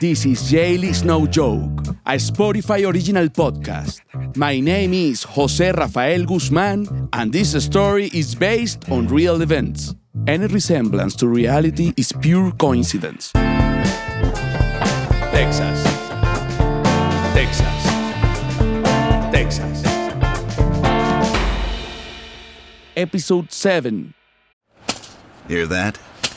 This is Jail Is No Joke, a Spotify original podcast. My name is Jose Rafael Guzman, and this story is based on real events. Any resemblance to reality is pure coincidence. Texas. Texas. Texas. Episode 7. Hear that?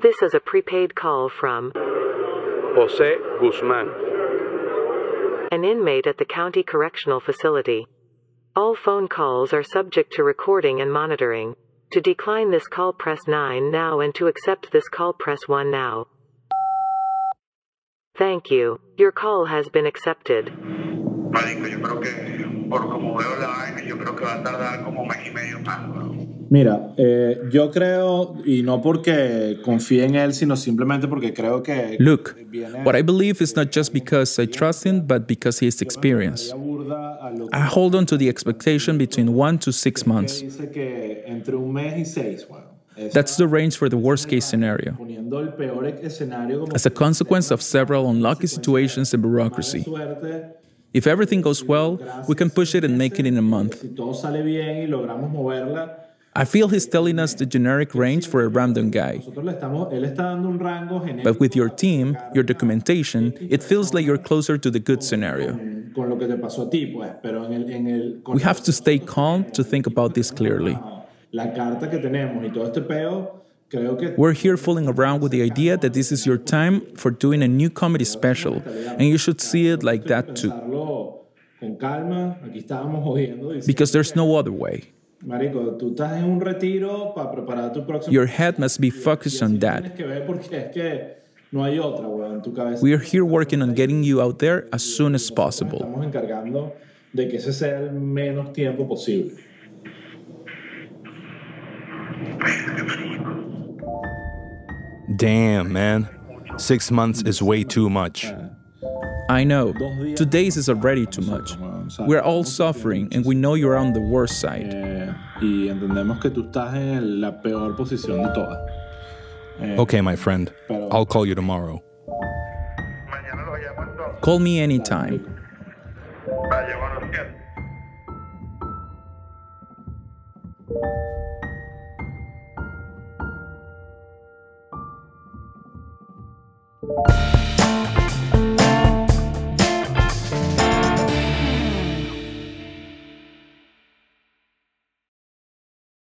This is a prepaid call from Jose Guzman. an inmate at the county correctional facility. All phone calls are subject to recording and monitoring. To decline this call, press 9 now, and to accept this call, press 1 now. Thank you. Your call has been accepted. Marico, yo creo que, por como veo la vaina, yo creo que va a tardar como mes y medio más, weón. Mira, eh, yo creo, y no porque confíe en él, sino simplemente porque creo que... Look, what I believe is not just because I trust him, but because he is experienced. aburda a lo que I hold on to the expectation between one to six months. dice que entre un mes y seis, bueno. Esa- That's the range for the worst case scenario. Poniendo el peor escenario como As a consequence of several unlucky situations and bureaucracy. If everything goes well, we can push it and make it in a month. Si todo sale bien y logramos moverla, I feel he's telling us the generic range for a random guy. nosotros le estamos, él está dando un rango genérico But with your team, your documentation, it feels like you're closer to the good scenario. con lo que te pasó a ti, pues, pero en el... En el con We have to stay calm to think about this clearly. la carta que tenemos y todo este peo, creo que We're here fooling around with the idea that this is your time for doing a new comedy special, and you should see it like that too, pensarlo con calma. Aquí estábamos jodiendo. diciendo, because there's no other way. Marico, tú estás en un retiro para preparar tu próximo. Your head must be focused on that. que ver porque es que no hay otra, weón, en tu cabeza. We are here working on getting you out there as soon as possible. Estamos encargando de que ese sea el menos tiempo posible. Damn, man. Six months is way too much. Eh. I know, two days is already too much. We're all suffering, and we know you're on the worst side. Eh, Eh, y entendemos que tú estás en la peor posición de todas. Okay, my friend. I'll call you tomorrow. Mañana lo llamo entonces. Call me anytime. Vaya, bueno. Eh,